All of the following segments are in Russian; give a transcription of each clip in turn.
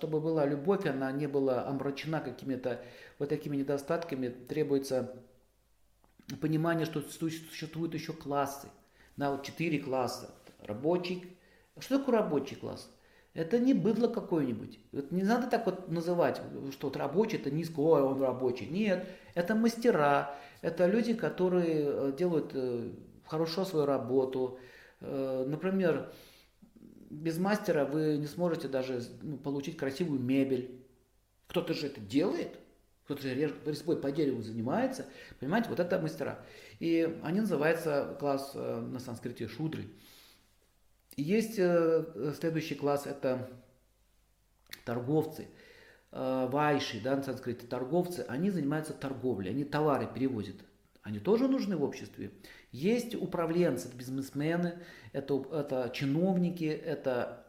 чтобы была любовь, она не была омрачена какими-то вот такими недостатками, требуется понимание, что существуют еще классы. На вот четыре класса. Рабочий. Что такое рабочий класс? Это не быдло какое-нибудь. Вот не надо так вот называть, что вот рабочий это низко, ой, он рабочий. Нет, это мастера, это люди, которые э, делают э, хорошо свою работу. Э, например, без мастера вы не сможете даже ну, получить красивую мебель. Кто-то же это делает, кто-то же резьбой по дереву занимается. Понимаете, вот это мастера. И они называются класс на санскрите шудры. Есть э, следующий класс, это торговцы, э, вайши, да, на санскрите, торговцы, они занимаются торговлей, они товары перевозят. Они тоже нужны в обществе. Есть управленцы, это бизнесмены, это, это чиновники, это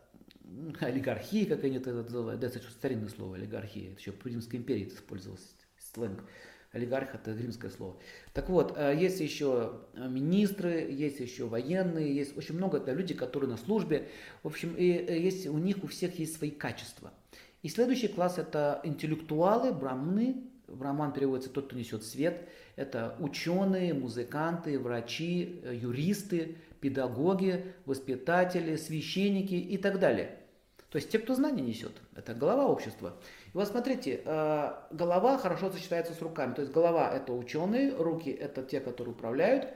олигархии, как они это называют. Да, это старинное слово олигархия, это еще в Римской империи это использовался сленг. Олигарх это римское слово. Так вот, э, есть еще министры, есть еще военные, есть очень много это люди, которые на службе. В общем, и э, есть, у них у всех есть свои качества. И следующий класс это интеллектуалы, брамны. Браман переводится тот, кто несет свет. Это ученые, музыканты, врачи, юристы, педагоги, воспитатели, священники и так далее. То есть те, кто знания несет, это голова общества. И вот смотрите, э, голова хорошо сочетается с руками. То есть голова это ученые, руки это те, которые управляют,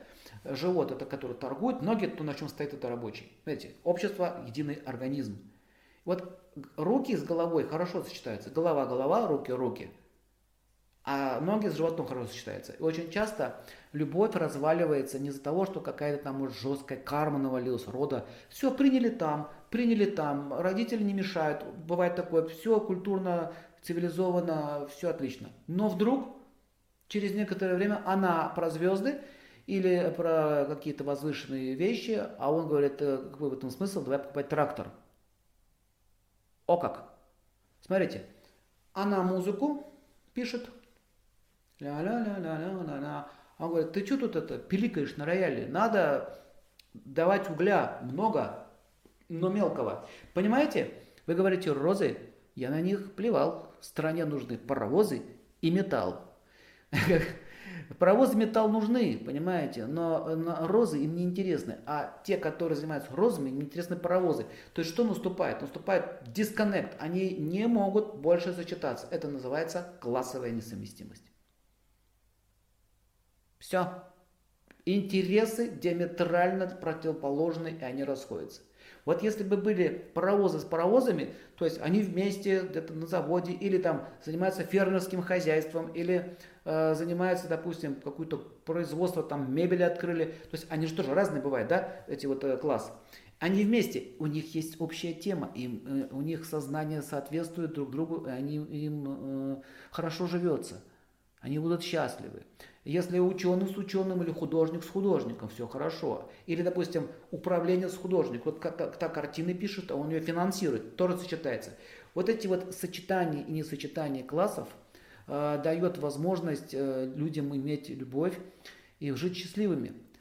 живот это которые торгуют, ноги то, на чем стоит это рабочий. Знаете, общество единый организм. Вот руки с головой хорошо сочетаются. Голова, голова, руки, руки. А ноги с животом хорошо сочетаются. И очень часто любовь разваливается не из-за того, что какая-то там жесткая карма навалилась, рода. Все, приняли там, приняли там, родители не мешают, бывает такое, все культурно, цивилизованно, все отлично. Но вдруг, через некоторое время, она про звезды или про какие-то возвышенные вещи, а он говорит, «Э, какой в этом смысл, давай покупать трактор. О как! Смотрите, она музыку пишет, ля-ля-ля-ля-ля-ля-ля, он говорит, ты что тут это пиликаешь на рояле? Надо давать угля много, но мелкого. Понимаете? Вы говорите розы, я на них плевал. Стране нужны паровозы и металл. Паровозы и металл нужны, понимаете, но розы им не интересны. А те, которые занимаются розами, им интересны паровозы. То есть что наступает? Наступает дисконнект. Они не могут больше сочетаться. Это называется классовая несовместимость. Все. Интересы диаметрально противоположны, и они расходятся. Вот если бы были паровозы с паровозами, то есть они вместе где-то на заводе или там занимаются фермерским хозяйством, или э, занимаются, допустим, какое-то производство, там мебели открыли, то есть они же тоже разные бывают, да, эти вот э, классы. Они вместе, у них есть общая тема, им, э, у них сознание соответствует друг другу, и они, им э, хорошо живется, они будут счастливы. Если ученый с ученым или художник с художником, все хорошо. Или, допустим, управление с художником. Вот как, как та картины пишет, а он ее финансирует, тоже сочетается. Вот эти вот сочетания и несочетания классов э, дает возможность э, людям иметь любовь и жить счастливыми.